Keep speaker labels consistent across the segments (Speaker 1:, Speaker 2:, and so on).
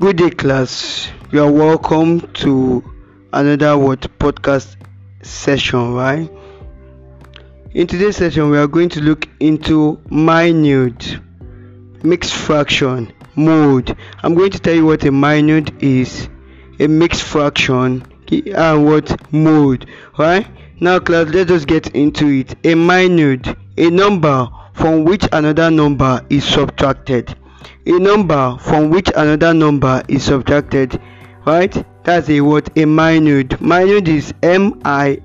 Speaker 1: Good day, class. You are welcome to another what podcast session, right? In today's session, we are going to look into minuend, mixed fraction, mode. I'm going to tell you what a minuend is, a mixed fraction, and what mode, right? Now, class, let us get into it. A minuend, a number from which another number is subtracted a number from which another number is subtracted right? That's a what a minuend. Minuend is m-i-n-u-e-n-d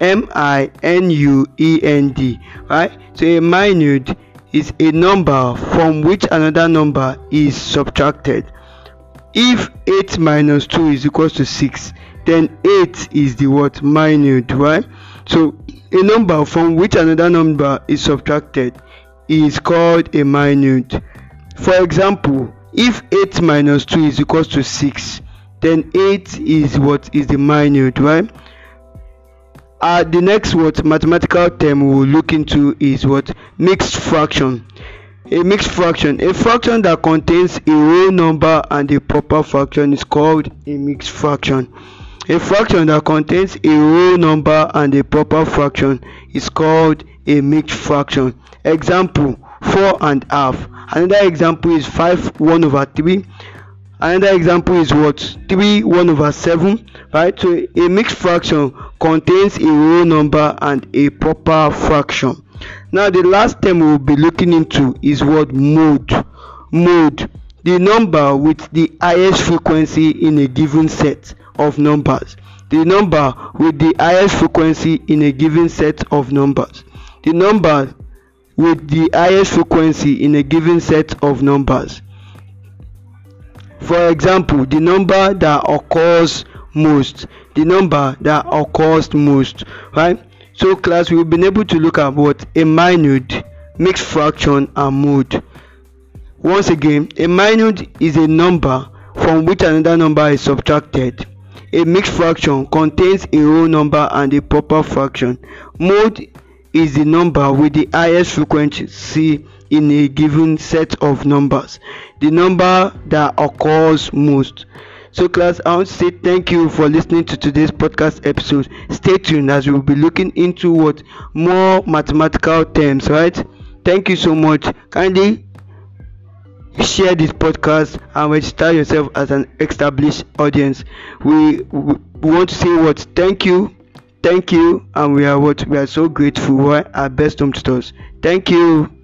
Speaker 1: m-i-n-u-e-n-d right? So a minuend is a number from which another number is subtracted. If 8 minus 2 is equal to 6 then 8 is the what minuend right? So a number from which another number is subtracted is called a minuend. For example, if 8 minus 2 is equals to 6, then 8 is what is the minuend, right? Uh, the next what mathematical term we will look into is what mixed fraction. A mixed fraction, a fraction that contains a whole number and a proper fraction is called a mixed fraction. A fraction that contains a whole number and a proper fraction is called a mixed fraction. Example 4 and half. Another example is 5 1 over 3. Another example is what 3 1 over 7. Right? So a mixed fraction contains a whole number and a proper fraction. Now the last term we will be looking into is what mode. Mode the number with the highest frequency in a given set of numbers. The number with the highest frequency in a given set of numbers the number with the highest frequency in a given set of numbers. For example, the number that occurs most, the number that occurs most, right? So class, we've been able to look at what a minuend, mixed fraction and mode. Once again, a minuend is a number from which another number is subtracted. A mixed fraction contains a whole number and a proper fraction. Mode is the number with the highest frequency in a given set of numbers. The number that occurs most. So class i want to say thank you for listening to today's podcast episode. Stay tuned as we will be looking into what? More mathematical terms right? Thank you so much. Kindly share this podcast and register yourself as an established audience we, we want to say what thank you Thank you, and we are what we are so grateful. for Our best home tutors. Thank you.